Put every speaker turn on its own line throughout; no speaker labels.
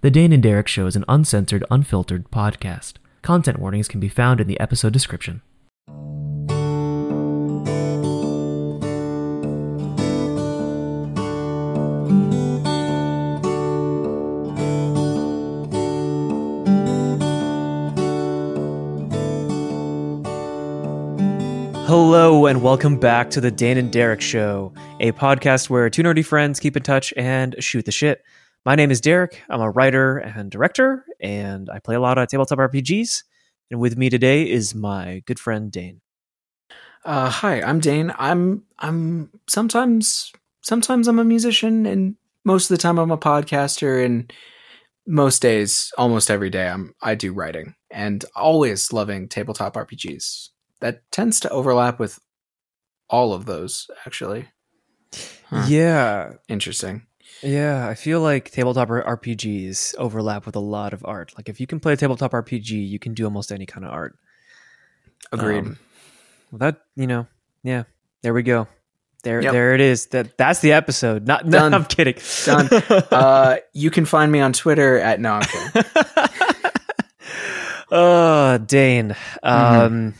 The Dane and Derek Show is an uncensored, unfiltered podcast. Content warnings can be found in the episode description. Hello, and welcome back to the Dane and Derek Show, a podcast where two nerdy friends keep in touch and shoot the shit. My name is Derek. I'm a writer and director, and I play a lot of tabletop RPGs. And with me today is my good friend Dane.
Uh, hi, I'm Dane. I'm I'm sometimes sometimes I'm a musician, and most of the time I'm a podcaster, and most days, almost every day, I'm I do writing, and always loving tabletop RPGs. That tends to overlap with all of those, actually. Huh.
Yeah,
Interesting.
Yeah. I feel like tabletop RPGs overlap with a lot of art. Like if you can play a tabletop RPG, you can do almost any kind of art.
Agreed.
Um, Well, that you know, yeah. There we go. There,
Yep.
there it is. That that's the episode. Not, no,
Done.
I'm kidding.
Done. uh, you can find me on Twitter at no. I'm kidding.
oh, Dane.
Mm-hmm.
Um,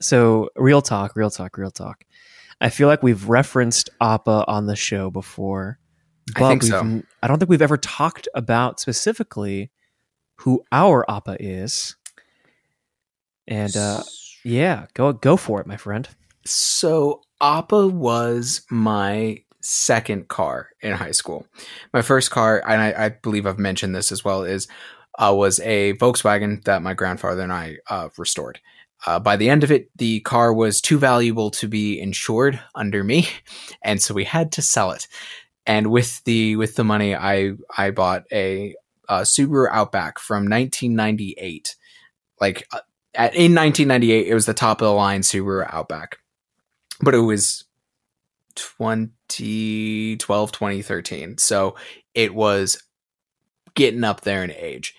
so real talk, real talk, real talk. I feel like we've referenced Appa on the show before,
I think so.
I don't think we've ever talked about specifically who our Appa is. And uh, yeah, go go for it, my friend.
So Appa was my second car in high school. My first car, and I, I believe I've mentioned this as well, is uh, was a Volkswagen that my grandfather and I uh, restored. Uh, by the end of it, the car was too valuable to be insured under me, and so we had to sell it. And with the with the money, I I bought a, uh Subaru Outback from 1998. Like uh, at, in 1998, it was the top of the line Subaru Outback, but it was 2012, 2013. So it was getting up there in age.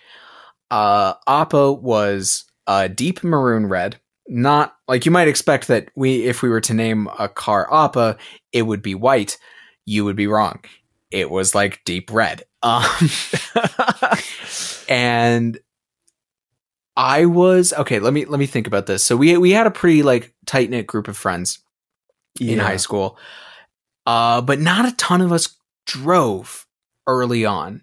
Uh, Appa was a deep maroon red. Not like you might expect that we, if we were to name a car Appa, it would be white. You would be wrong. It was like deep red. Um, and I was okay. Let me let me think about this. So we we had a pretty like tight knit group of friends in high school, uh, but not a ton of us drove early on.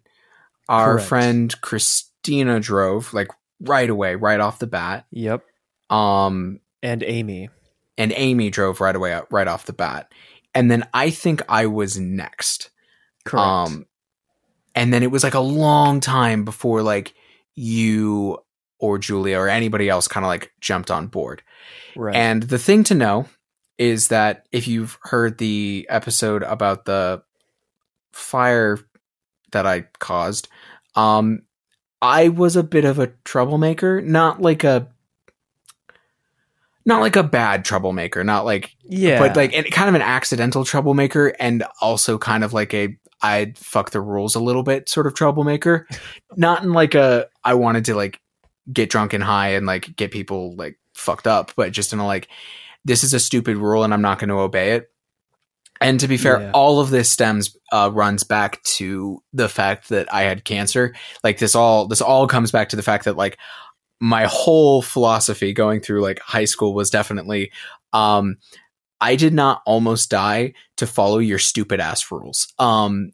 Our
Correct.
friend Christina drove like right away, right off the bat.
Yep.
Um,
And Amy.
and Amy drove right away, right off the bat. And then I think I was next.
Correct.
Um, and then it was like a long time before like you or Julia or anybody else kind of like jumped on board.
right.
And the thing to know is that if you've heard the episode about the fire that I caused, um, I was a bit of a troublemaker, not like a not like a bad troublemaker, not like
yeah.
but like and kind of an accidental troublemaker and also kind of like a I'd fuck the rules a little bit sort of troublemaker. Not in like a I wanted to like get drunk and high and like get people like fucked up, but just in a like this is a stupid rule and I'm not going to obey it. And to be fair,
Yeah.
all of this stems uh, runs back to the fact that I had cancer. Like this all this all comes back to the fact that like my whole philosophy going through like high school was definitely um I did not almost die to follow your stupid ass rules. Um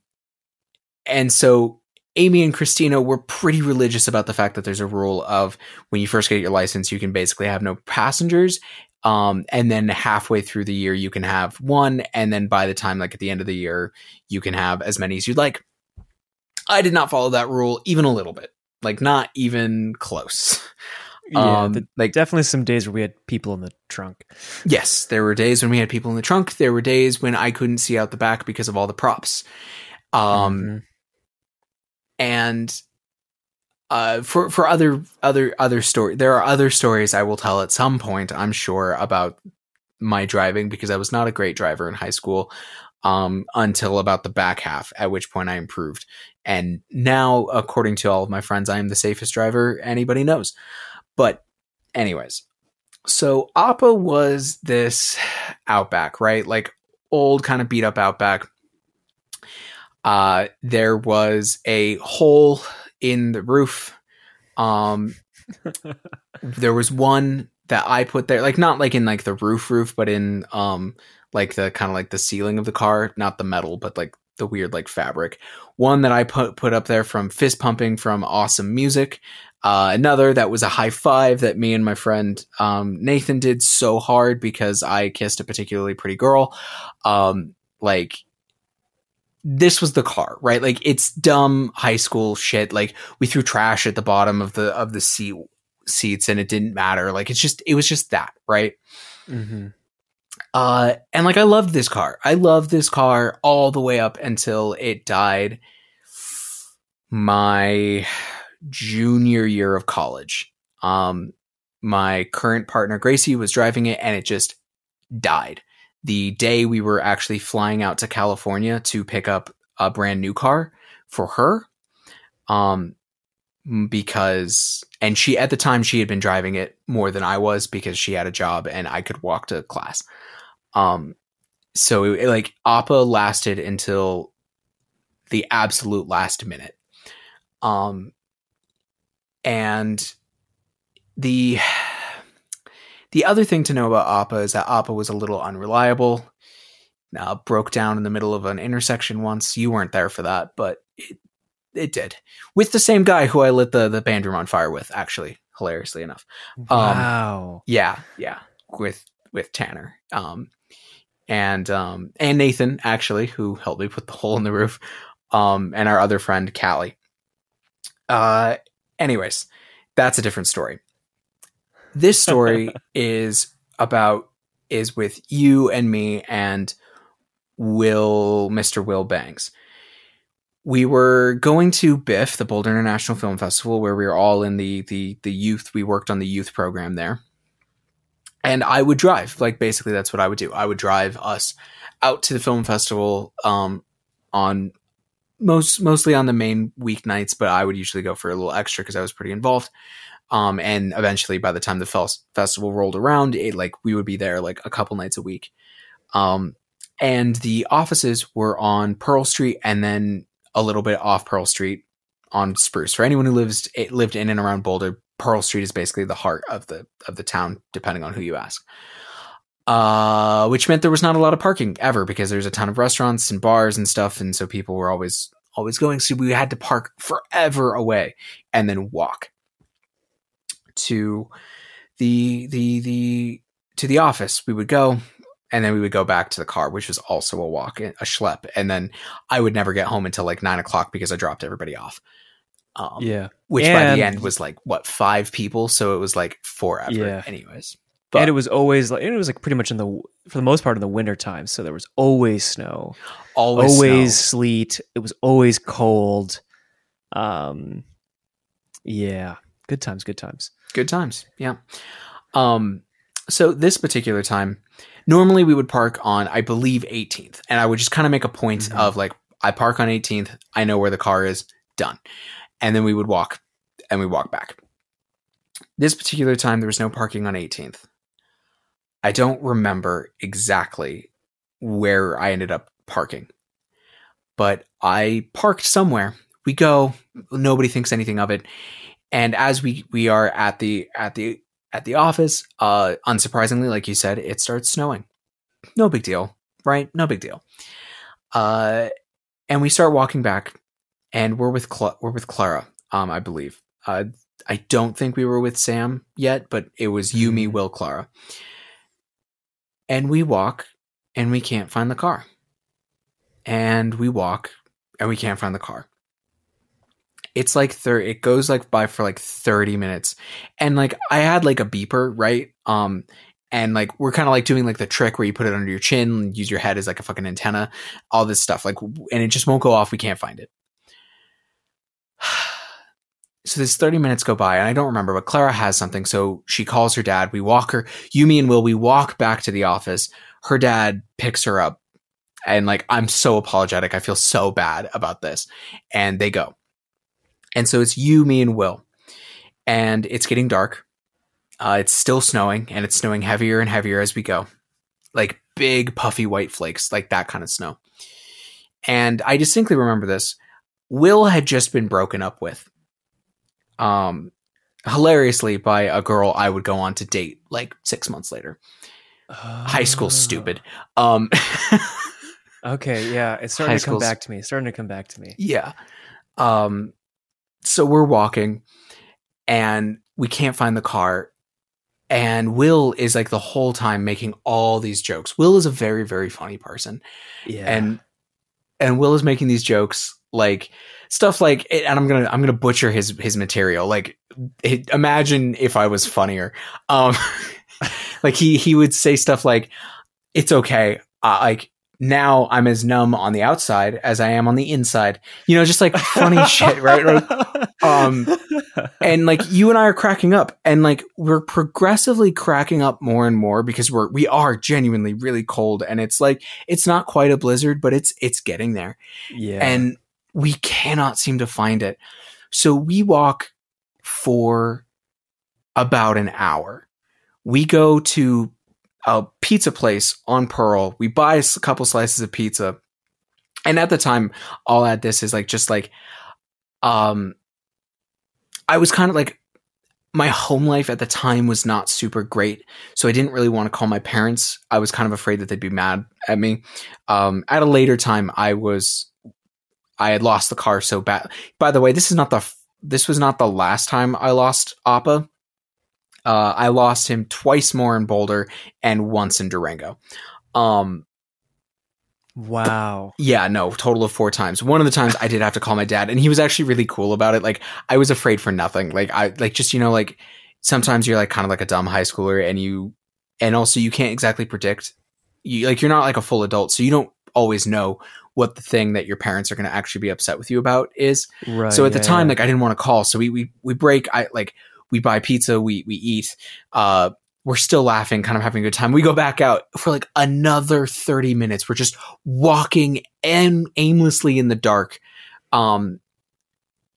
and so Amy and Christina were pretty religious about the fact that there's a rule of when you first get your license you can basically have no passengers um and then halfway through the year you can have one and then by the time like at the end of the year you can have as many as you'd like. I did not follow that rule even a little bit. Like not even close.
yeah,
um,
the-
like
definitely some days where we had people in the trunk.
Yes, there were days when we had people in the trunk. There were days when I couldn't see out the back because of all the props. Um,
Mhm.
and uh, for for other other other story, there are other stories I will tell at some point. I'm sure about my driving because I was not a great driver in high school um, until about the back half, at which point I improved. And now, according to all of my friends, I am the safest driver anybody knows. But, anyways, so Appa was this Outback, right? Like old kind of beat up Outback. Uh, there was a hole in the roof. Um, there was one that I put there, like not like in like the roof roof, but in um like the kind of like the ceiling of the car, not the metal, but like the weird like fabric. One that I put put up there from fist pumping from awesome music. Uh, another that was a high five that me and my friend um, Nathan did so hard because I kissed a particularly pretty girl. Um, like this was the car, right? Like it's dumb high school shit. Like we threw trash at the bottom of the of the seat seats and it didn't matter. Like it's just it was just that, right?
Mm-hmm.
Uh, and like I loved this car. I loved this car all the way up until it died. My junior year of college. Um, my current partner Gracie was driving it, and it just died the day we were actually flying out to California to pick up a brand new car for her. Um, because and she at the time she had been driving it more than I was because she had a job and I could walk to class. Um, so it, it, like Appa lasted until the absolute last minute. Um, and the the other thing to know about Appa is that Appa was a little unreliable. Uh, broke down in the middle of an intersection once. You weren't there for that, but it, it did with the same guy who I lit the the band room on fire with. Actually, hilariously enough.
Wow.
Um, yeah, yeah, with with Tanner. Um, and um, and Nathan actually, who helped me put the hole in the roof. Um, and our other friend Callie. Uh, anyways, that's a different story. This story is about is with you and me and Will, Mr. Will Banks we were going to BIFF, the Boulder International Film Festival, where we were all in the the the youth. We worked on the youth program there, and I would drive. Like basically, that's what I would do. I would drive us out to the film festival um, on most mostly on the main weeknights, but I would usually go for a little extra because I was pretty involved. Um, and eventually, by the time the fel- festival rolled around, it like we would be there like a couple nights a week. Um, and the offices were on Pearl Street, and then a little bit off Pearl Street on Spruce. For anyone who lives lived in and around Boulder, Pearl Street is basically the heart of the of the town, depending on who you ask. Uh, which meant there was not a lot of parking ever because there's a ton of restaurants and bars and stuff, and so people were always always going. So we had to park forever away and then walk to the the the to the office. We would go, and then we would go back to the car, which was also a walk, a schlep. And then I would never get home until like nine o'clock because I dropped everybody off.
Um, yeah,
which and by the end was like what five people, so it was like forever. Yeah. Anyways,
but, and it was always like it was like pretty much in the for the most part in the winter time, so there was always snow,
always,
always snow. sleet. It was always cold. Um, yeah, good times, good times,
good times. Yeah. Um, so this particular time normally we would park on, I believe, 18th. And I would just kind of make a point mm-hmm. of like, I park on 18th. I know where the car is. Done. And then we would walk and we walk back. This particular time, there was no parking on 18th. I don't remember exactly where I ended up parking, but I parked somewhere. We go, nobody thinks anything of it. And as we, we are at the, at the at the office, uh, unsurprisingly, like you said, it starts snowing. No big deal, right? No big deal. Uh, and we start walking back, and we're with Cl- we're with Clara, um, I believe. Uh, I don't think we were with Sam yet, but it was you, me, mm-hmm. Will, Clara. And we walk, and we can't find the car. And we walk, and we can't find the car it's like thir- it goes like by for like 30 minutes and like i had like a beeper right um and like we're kind of like doing like the trick where you put it under your chin use your head as like a fucking antenna all this stuff like and it just won't go off we can't find it so this 30 minutes go by and i don't remember but clara has something so she calls her dad we walk her you me and will we walk back to the office her dad picks her up and like i'm so apologetic i feel so bad about this and they go and so it's you, me, and Will. And it's getting dark. Uh, it's still snowing, and it's snowing heavier and heavier as we go. Like big, puffy white flakes, like that kind of snow. And I distinctly remember this. Will had just been broken up with Um, hilariously by a girl I would go on to date like six months later. High school, stupid. Um,
Okay, yeah, it's starting
High
to come
school's-
back to me. It's starting to come back to me.
yeah. Um, so we're walking, and we can't find the car. And Will is like the whole time making all these jokes. Will is a very, very funny person.
Yeah.
and and Will is making these jokes like stuff like and I'm gonna I'm gonna butcher his his material. Like it, imagine if I was funnier. Um like he he would say stuff like it's okay. Uh, like now I'm as numb on the outside as I am on the inside. You know just like funny shit right? Um, and like you and I are cracking up and like we're progressively cracking up more and more because we're we are genuinely really cold and it's like it's not quite a blizzard but it's it's getting there.
Yeah.
and we cannot seem to find it. So we walk for about an hour. We go to a pizza place on pearl. We buy a couple slices of pizza. And at the time i'll add this is like just like um i was kind of like my home life at the time was not super great. So i didn't really want to call my parents. I was kind of afraid that they'd be mad at me. Um at a later time i was i had lost the car so bad by the way this is not the this was not the last time i lost appa uh, I lost him twice more in Boulder and once in Durango. Um,
wow.
yeah, no, total of four times. One of the times I did have to call my dad, and he was actually really cool about it. Like I was afraid for nothing. Like I like just you know like sometimes you're like kind of like a dumb high schooler, and you and also you can't exactly predict. You like you're not like a full adult, so you don't always know what the thing that your parents are going to actually be upset with you about is.
Right.
so at the time
yeah.
like i didn't want to call so we we we break i like we buy pizza we we eat uh we're still laughing kind of having a good time we go back out for like another 30 minutes we're just walking aim- aimlessly in the dark um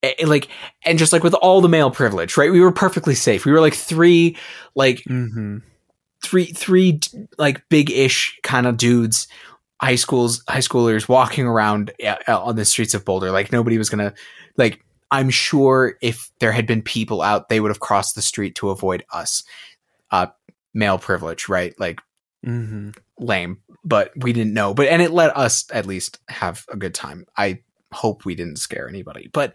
a- like and just like with all the male privilege right we were perfectly safe we were like three like
Mhm.
three three like big ish kind of dudes high schools high schoolers walking around on the streets of boulder. Like nobody was gonna like i'm sure if there had been people out they would have crossed the street to avoid us. Uh male privilege right? Like
Mhm.
lame but we didn't know. But and it let us at least have a good time. I hope we didn't scare anybody but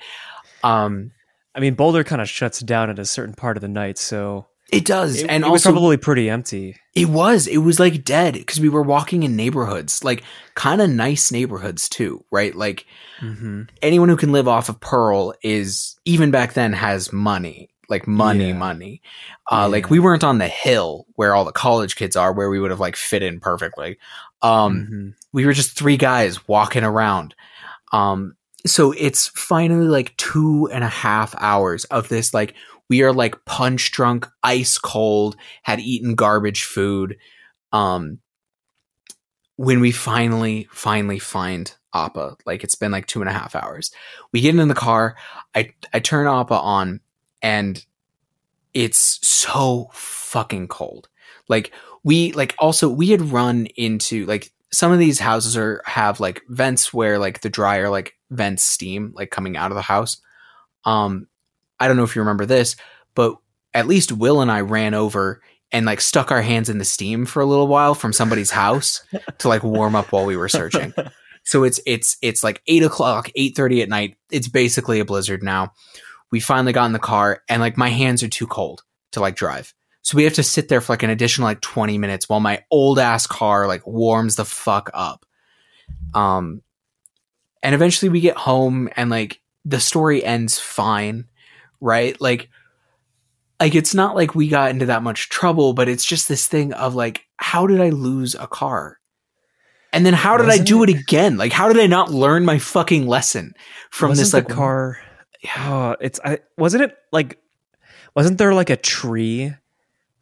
um
I mean, Boulder kind of shuts down at a certain part of the night, so
it does
it,
and
it was
also
probably pretty empty.
It was. It was like dead because we were walking in neighborhoods, like kind of nice neighborhoods too, right? Like
hmm
anyone who can live off of Pearl is even back then has money, like money,
Yeah.
money. Uh, Like we weren't on the hill where all the college kids are, where we would have like fit in perfectly. Um,
Mhm.
we were just three guys walking around. Um, so it's finally like two and a half hours of this, like, we are like punch drunk, ice cold, had eaten garbage food. Um, when we finally, finally find Appa, like it's been like two and a half hours. We get in the car, I, I turn Appa on, and it's so fucking cold. Like, we like also we had run into like some of these houses are have like vents where like the dryer like vents steam like coming out of the house. Um I don't know if you remember this, but at least Will and I ran over and like stuck our hands in the steam for a little while from somebody's house to like warm up while we were searching. So it's it's it's like eight o'clock, eight thirty at night. It's basically a blizzard now. We finally got in the car, and like my hands are too cold to like drive. So we have to sit there for like an additional like twenty minutes while my old ass car like warms the fuck up. Um, and eventually we get home, and like the story ends fine, right? Like, like it's not like we got into that much trouble, but it's just this thing of like, how did I lose a car? And then how did I
Wasn't
do
it-
it again? Like, how did I not learn my fucking lesson from
wasn't
this like
the car. Oh, it's I wasn't it like wasn't there like a tree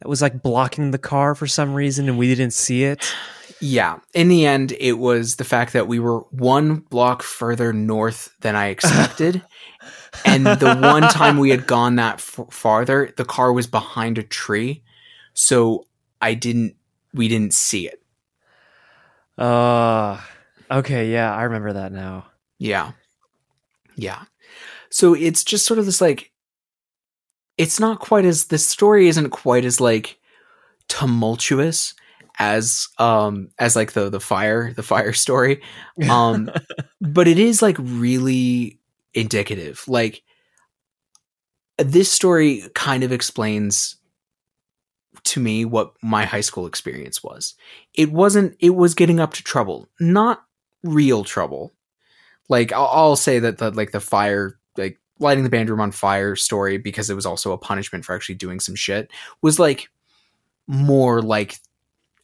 that was like blocking the car for some reason and we didn't see it?
Yeah. In the end, it was the fact that we were one block further north than I expected. and the one time we had gone that f- farther, the car was behind a tree. So I didn't, we didn't see it.
Uh okay, yeah, I remember that now.
Yeah. Yeah. So it's just sort of this like, it's not quite as the story isn't quite as like tumultuous as um as like the the fire the fire story. Um but it is like really indicative. Like this story kind of explains to me what my high school experience was. It wasn't it was getting up to trouble not real trouble. Like i'll, I'll say that the like the fire like lighting the band room on fire story because it was also a punishment for actually doing some shit was like more like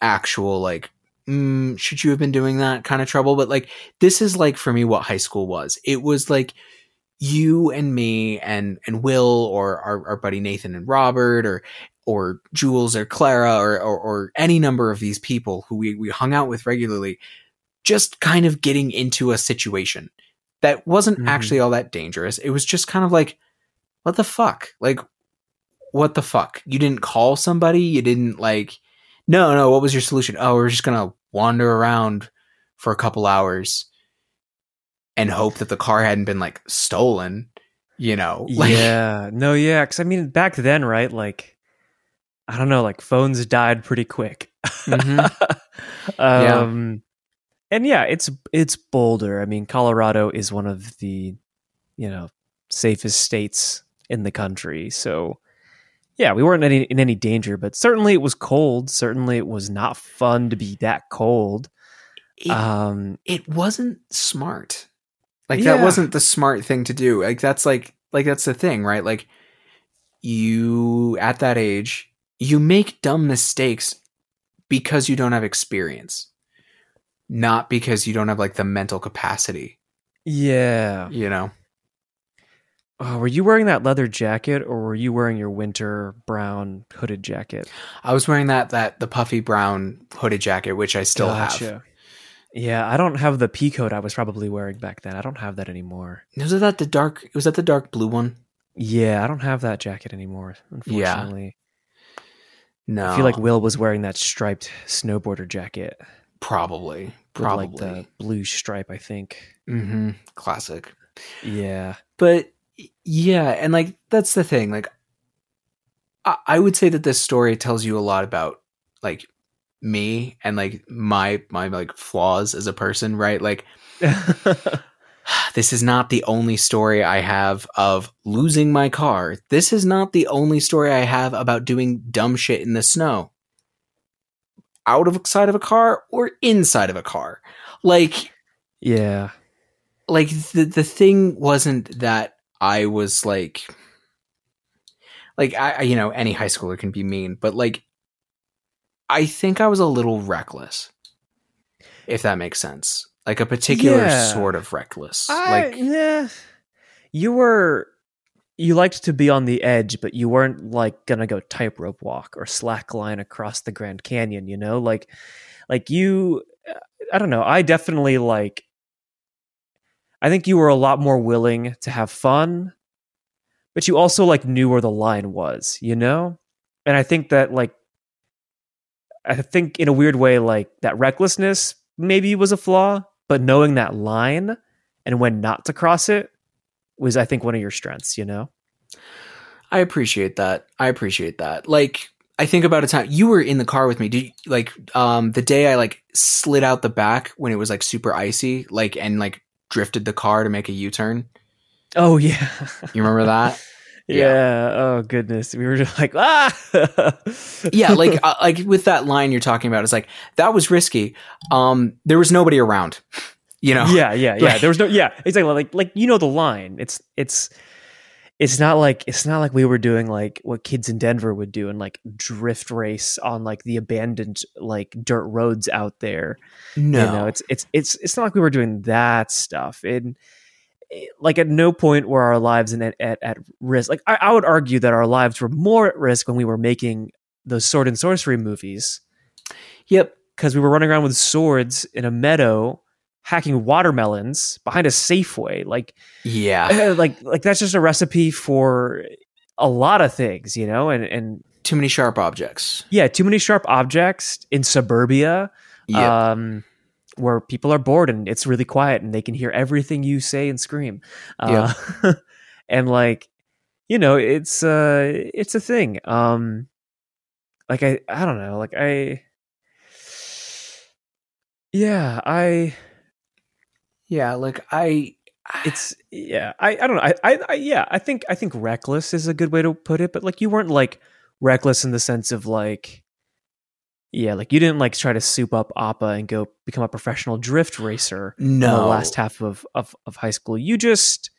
actual like mm, should you have been doing that kind of trouble? But like this is like for me what high school was. It was like you and me and and will or our, our buddy nathan and robert or or jules or clara or, or or any number of these people who we, we hung out with regularly just kind of getting into a situation that wasn't
Mhm.
actually all that dangerous. It was just kind of like what the fuck? Like what the fuck? You didn't call somebody? You didn't like no no what was your solution oh we're just gonna wander around for a couple hours and hope that the car hadn't been like stolen you know like
yeah. No, yeah. Cause I mean, back then, right? Like, I don't know, like phones died pretty quick.
Mhm.
um, and yeah, it's, it's Boulder. I mean, Colorado is one of the, you know, safest states in the country. So, yeah, we weren't any, in any danger, but certainly it was cold. Certainly it was not fun to be that cold.
it,
Um,
it wasn't smart like
Yeah.
that wasn't the smart thing to do like that's like like that's the thing right like you at that age you make dumb mistakes because you don't have experience not because you don't have like the mental capacity
yeah.
you know
Oh, were you wearing that leather jacket or were you wearing your winter brown hooded jacket?
i was wearing that that the puffy brown hooded jacket which i still have
Yeah, I don't have the pea coat I was probably wearing back then. I don't have that anymore.
was that the dark was that the dark blue one
Yeah, I don't have that jacket anymore, unfortunately.
no
I feel like Will was wearing that striped snowboarder jacket.
probably
With
probably
like the blue stripe, I think.
hmm classic
Yeah.
but yeah and like that's the thing like I, I would say that this story tells you a lot about like me and like my my like flaws as a person right? Like this is not the only story i have of losing my car. This is not the only story i have about doing dumb shit in the snow. Out of side of a car or inside of a car? Like
yeah.
like the the thing wasn't that I was like like I you know any high schooler can be mean, but like I think I was a little reckless. If that makes sense. Like a particular
Yeah.
sort of reckless.
I,
like
yeah. You were you liked to be on the edge, but you weren't like gonna go tightrope walk or slackline across the Grand Canyon, you know? Like like you I don't know. I definitely like I think you were a lot more willing to have fun, but you also like knew where the line was, you know? And I think that like I think in a weird way like that recklessness maybe was a flaw, but knowing that line and when not to cross it was I think one of your strengths, you know?
I appreciate that. I appreciate that. Like I think about a time you were in the car with me. Did you, like um the day I like slid out the back when it was like super icy, like and like drifted the car to make a U-turn.
Oh yeah.
You remember that?
yeah. Oh goodness. We were just like, ah
yeah, like uh, like with that line you're talking about, it's like that was risky. Um, there was nobody around, you know.
Yeah, yeah, yeah.
Like-
There was no yeah, exactly like like you know the line. It's it's it's not like it's not like we were doing like what kids in Denver would do and like drift race on like the abandoned like dirt roads out there.
no,
You know, it's it's it's it's not like we were doing that stuff. And eh, like at no point were our lives in at, at, at risk. Like I, I would argue that our lives were more at risk when we were making those sword and sorcery movies
yep,
because we were running around with swords in a meadow hacking watermelons behind a Safeway. Like
yeah.
like like that's just a recipe for a lot of things, you know? And and
Too many sharp objects.
yeah, too many sharp objects in suburbia
Yeah,
um, where people are bored and it's really quiet and they can hear everything you say and scream. Uh, and like, you know, it's uh it's a thing. Um like I I don't know, like I yeah, I
yeah, like I
it's yeah, I I don't know. I, I I yeah, I think I think reckless is a good way to put it, but like you weren't like reckless in the sense of like yeah, like you didn't like try to soup up Appa and go become a professional drift racer
no
in the last half of, of of high school. You just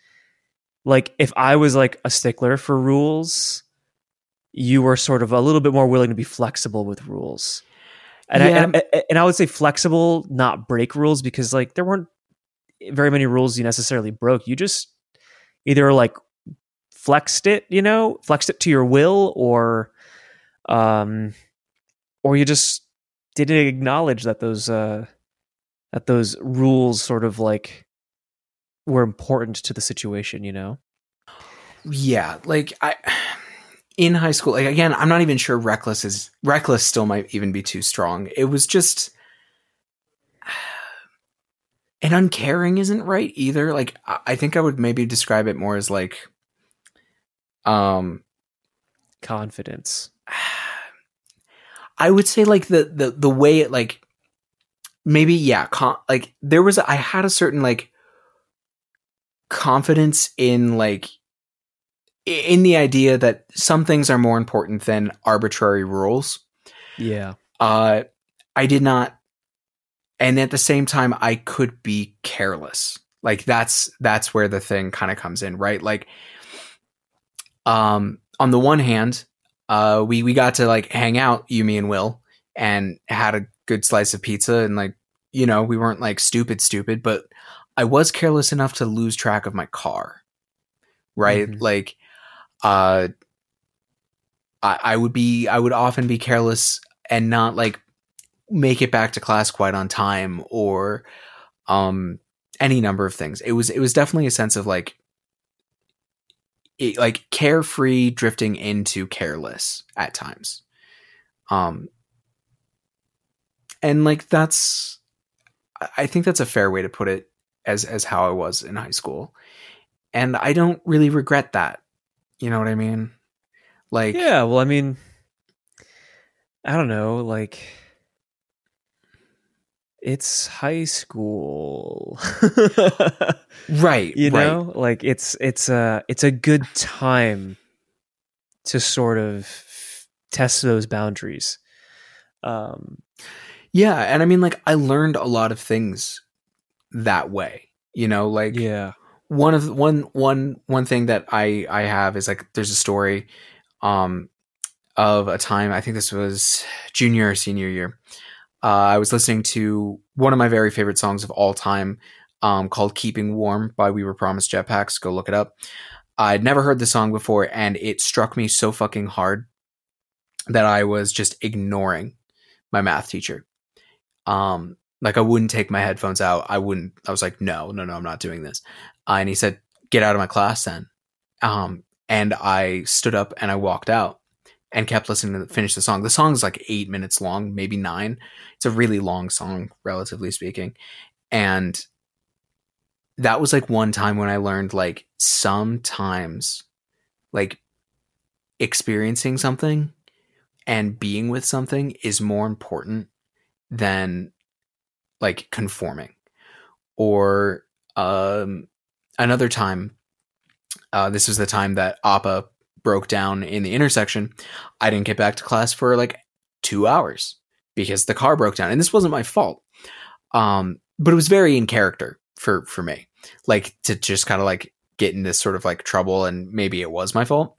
like if I was like a stickler for rules, you were sort of a little bit more willing to be flexible with rules. And,
Yeah.
I, and, and I would say flexible, not break rules, because like there weren't very many rules you necessarily broke. You just either like flexed it, you know, flexed it to your will, or um, or you just didn't acknowledge that those uh that those rules sort of like were important to the situation, you know.
yeah, like I in high school, like again, I'm not even sure reckless is reckless still might even be too strong. It was just and uncaring isn't right either. Like I think I would maybe describe it more as like um
Confidence.
I would say like the the the way it like maybe yeah, con- like there was I had a certain like confidence in like in the idea that some things are more important than arbitrary rules.
Yeah.
Uh I did not and at the same time I could be careless. Like that's that's where the thing kind of comes in, right? Like um on the one hand, uh we we got to like hang out, you me and Will, and had a good slice of pizza and like you know, we weren't like stupid stupid, but I was careless enough to lose track of my car. Right?
Mhm.
Like uh I, I would be I would often be careless and not like make it back to class quite on time or um any number of things. It was it was definitely a sense of like it, like carefree drifting into careless at times. Um and like that's I- think that's a fair way to put it as as how I was in high school. And I don't really regret that. You know what I mean? Like
Yeah, well, I mean, I don't know, like it's high school.
right,
you
right.
know, like it's it's a it's a good time to sort of test those boundaries. Um
Yeah, and I mean like I learned a lot of things that way. You know, like
yeah.
one of one one one thing that I I have is like there's a story um of a time I think this was junior or senior year. Uh, I was listening to one of my very favorite songs of all time um called Keeping Warm by We Were Promised Jetpacks. Go look it up. I'd never heard the song before and it struck me so fucking hard that I was just ignoring my math teacher. Um like I wouldn't take my headphones out. I wouldn't I was like no, no, no, I'm not doing this. Uh, and he said, "Get out of my class, then." Um, and I stood up and I walked out and kept listening to finish the song. The song's like eight minutes long, maybe nine. It's a really long song, relatively speaking. And that was like one time when I learned like sometimes, like experiencing something and being with something is more important than like conforming or um another time uh this was the time that appa broke down in the intersection i didn't get back to class for like two hours because the car broke down and this wasn't my fault. Um but it was very in character for for me like to just kind of like get in this sort of like trouble and maybe it was my fault.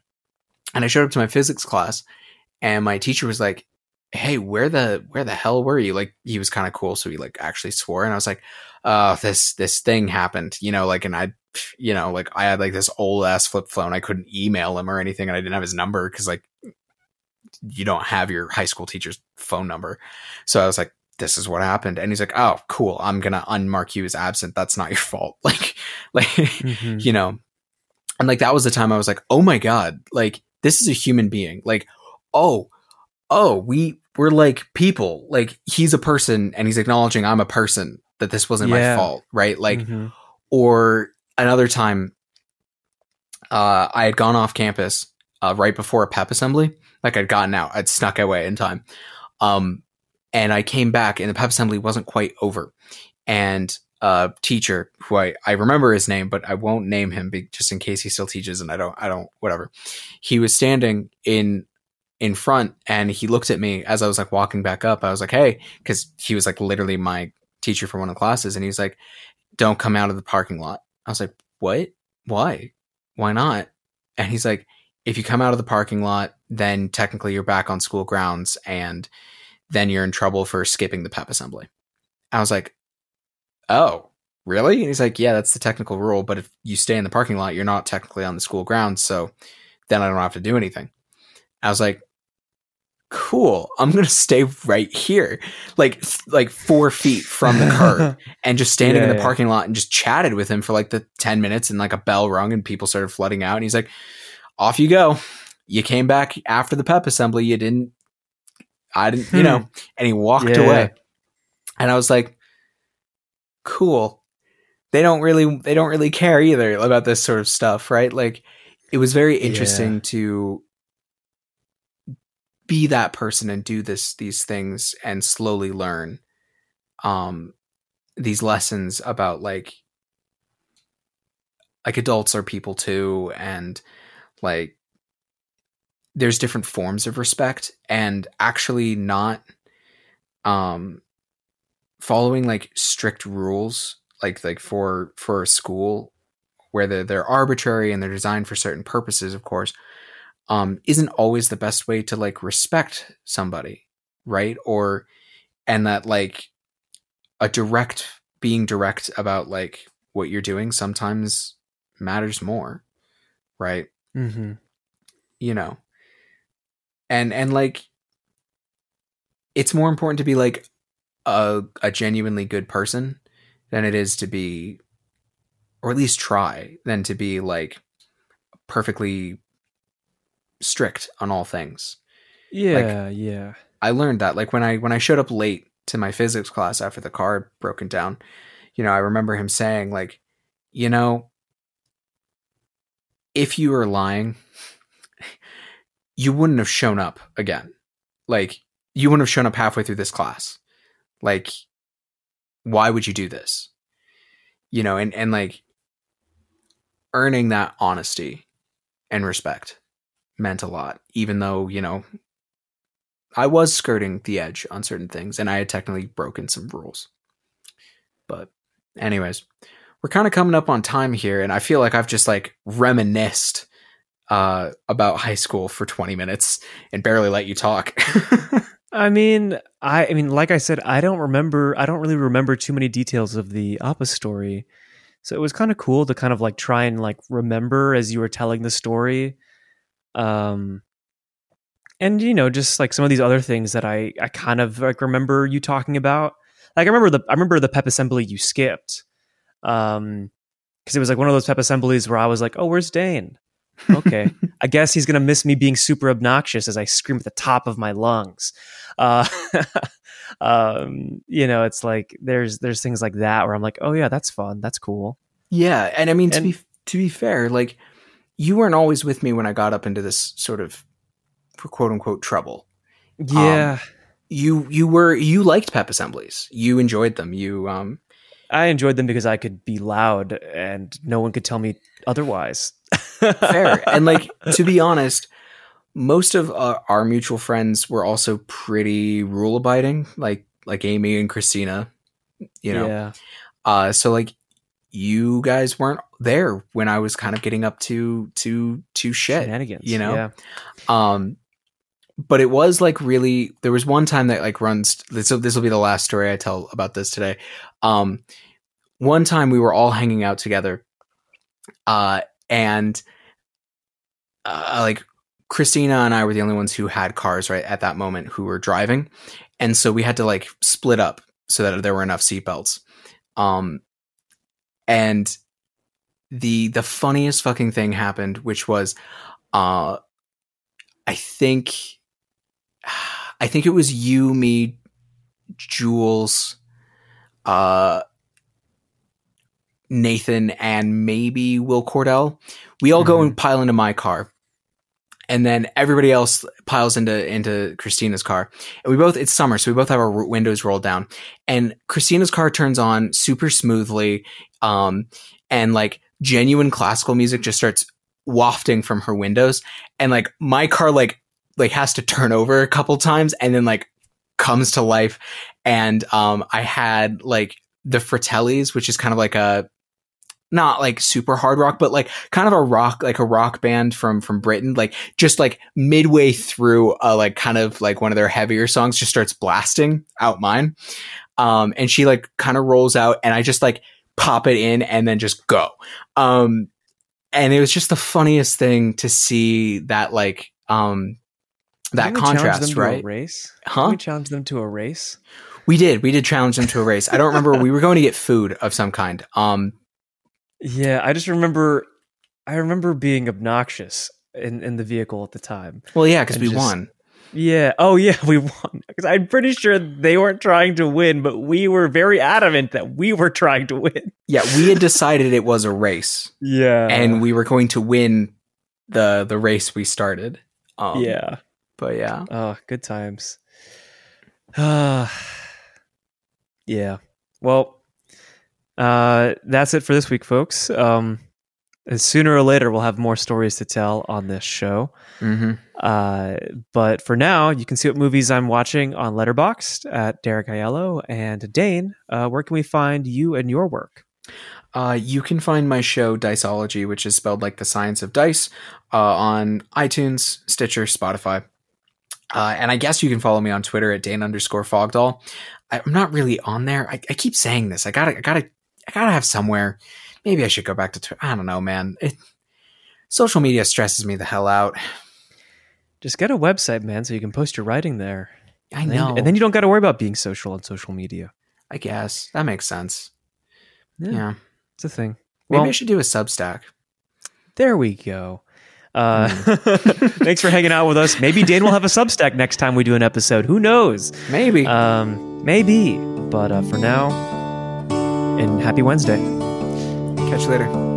And i showed up to my physics class and my teacher was like hey where the where the hell were you? Like he was kind of cool so he like actually swore and i was like uh this this thing happened you know like and i you know like i had like this old ass flip phone. I couldn't email him or anything and i didn't have his number because like you don't have your high school teacher's phone number. So i was like this is what happened. And he's like oh cool. I'm gonna unmark you as absent. That's not your fault. Like like
Mhm.
you know and like that was the time i was like oh my god. Like this is a human being. Like oh oh we we're like people. Like he's a person and he's acknowledging i'm a person that this wasn't
Yeah.
my fault right? Like
Mhm.
or another time uh, I had gone off campus uh, right before a pep assembly. Like I'd gotten out, I'd snuck away in time. Um, and I came back, and the pep assembly wasn't quite over. And a teacher who I, I remember his name, but I won't name him be, just in case he still teaches, and I don't I don't whatever. He was standing in in front, and he looked at me as I was like walking back up. I was like, "Hey," because he was like literally my teacher for one of the classes, and he's like, "Don't come out of the parking lot." I was like, "What? Why? Why not?" And he's like, "If you come out of the parking lot, then technically you're back on school grounds, and then you're in trouble for skipping the pep assembly." I was like, "Oh, really?" And he's like, "Yeah, that's the technical rule, but if you stay in the parking lot, you're not technically on the school grounds, so then I don't have to do anything." I was like, cool. I'm gonna stay right here like like four feet from the curb and just standing
Yeah,
in the
yeah.
parking lot and just chatted with him for like the 10 minutes and like a bell rung and people started flooding out and he's like off you go. You came back after the pep assembly. You didn't i didn't you
Hmm.
know and he walked
Yeah.
away. And i was like cool. They don't really they don't really care either about this sort of stuff right? Like it was very interesting to be that person and do this these things and slowly learn um these lessons about like like adults are people too and like there's different forms of respect and actually not um following like strict rules like like for for a school where they're, they're arbitrary and they're designed for certain purposes of course um isn't always the best way to like respect somebody right? Or and that like a direct being direct about like what you're doing sometimes matters more right?
Mm-hmm.
you know? And and like it's more important to be like a a genuinely good person than it is to be or at least try than to be like perfectly strict on all things
Yeah, yeah.
I learned that like when I when I showed up late to my physics class after the car had broken down, you know, I remember him saying like, you know, if you were lying, you wouldn't have shown up again. Like you wouldn't have shown up halfway through this class. Like why would you do this? You know, and and like earning that honesty and respect meant a lot even though, you know, I was skirting the edge on certain things, and I had technically broken some rules. But, anyways, we're kind of coming up on time here, and I feel like I've just like reminisced uh, about high school for 20 minutes and barely let you talk.
I mean, I I mean, like I said, I don't remember. I don't really remember too many details of the Appa story, so it was kind of cool to kind of like try and like remember as you were telling the story. Um, and you know, just like some of these other things that I I kind of like remember you talking about. Like I remember the I remember the pep assembly you skipped, um, because it was like one of those pep assemblies where I was like, oh, where's Dane? Okay, I guess he's gonna miss me being super obnoxious as I scream at the top of my lungs. Uh, um, you know, it's like there's there's things like that where I'm like, oh yeah, that's fun, that's cool.
yeah, and I mean to be to be fair, like you weren't always with me when I got up into this sort of quote unquote trouble.
Yeah,
You you were you liked pep assemblies. You enjoyed them. You um
I enjoyed them because I could be loud and no one could tell me otherwise.
fair and like to be honest most of uh, our mutual friends were also pretty rule abiding like like amy and christina you know
yeah,
uh so like you guys weren't there when i was kind of getting up to to to shit
shenanigans.
you know?
yeah.
um but it was like really there was one time that like runs this this will be the last story i tell about this today um one time we were all hanging out together uh and uh, like christina and i were the only ones who had cars right at that moment who were driving and so we had to like split up so that there were enough seatbelts um and the the funniest fucking thing happened which was uh I think I think it was you, me, Jules, uh Nathan and maybe Will Cordell. We all go
Mhm.
and pile into my car. And then everybody else piles into into Christina's car. And we both it's summer, so we both have our windows rolled down. And Christina's car turns on super smoothly. Um and like genuine classical music just starts wafting from her windows. And like my car like like has to turn over a couple times and then like comes to life. And um I had like the Fratellis, which is kind of like a not like super hard rock, but like kind of a rock, like a rock band from from Britain. Like just like midway through, a like kind of like one of their heavier songs, just starts blasting out mine. Um, and she like kind of rolls out, and I just like pop it in and then just go. Um, and it was just the funniest thing to see that like um that
Didn't we challenge them
contrast,
to a
right?
race?
Huh?
Didn't we challenge them to a race.
We did. We did challenge them to a race. I don't remember. we were going to get food of some kind. Um,
Yeah, I just remember. I remember being obnoxious in in the vehicle at the time.
well, yeah, because we
just-
won.
Yeah. Oh, yeah. We won I'm pretty sure they weren't trying to win, but we were very adamant that we were trying to win.
Yeah, we had decided it was a race,
Yeah.
and we were going to win the the race we started. Um,
yeah.
but yeah,
Oh, good times. Uh, yeah. Well, uh, that's it for this week, folks. Um, sooner or later, we'll have more stories to tell on this show.
hmm
Uh, but for now, you can see what movies I'm watching on Letterboxd at Derek Aiello and Dane. Uh, where can we find you and your work?
Uh, you can find my show Diceology, which is spelled like the science of dice, uh, on iTunes, Stitcher, Spotify. Uh, and I guess you can follow me on Twitter at Dane underscore Fogdall. I- I'm not really on there. I, I keep saying this. I gotta, I gotta, I gotta have somewhere. Maybe I should go back to Twitter. I don't know, man. It, social media stresses me the hell out.
Just get a website, man, so you can post your writing there.
I
And then,
know.
and then you don't got to worry about being social on social media.
I guess that makes sense.
Yeah,
Yeah.
it's a thing.
Maybe
Well,
I should do a Substack.
there we go. Uh,
Hmm.
thanks for hanging out with us. Maybe Dane will have a Substack next time we do an episode. Who knows?
Maybe.
Um, maybe. But uh, for now, and happy Wednesday.
Catch you later.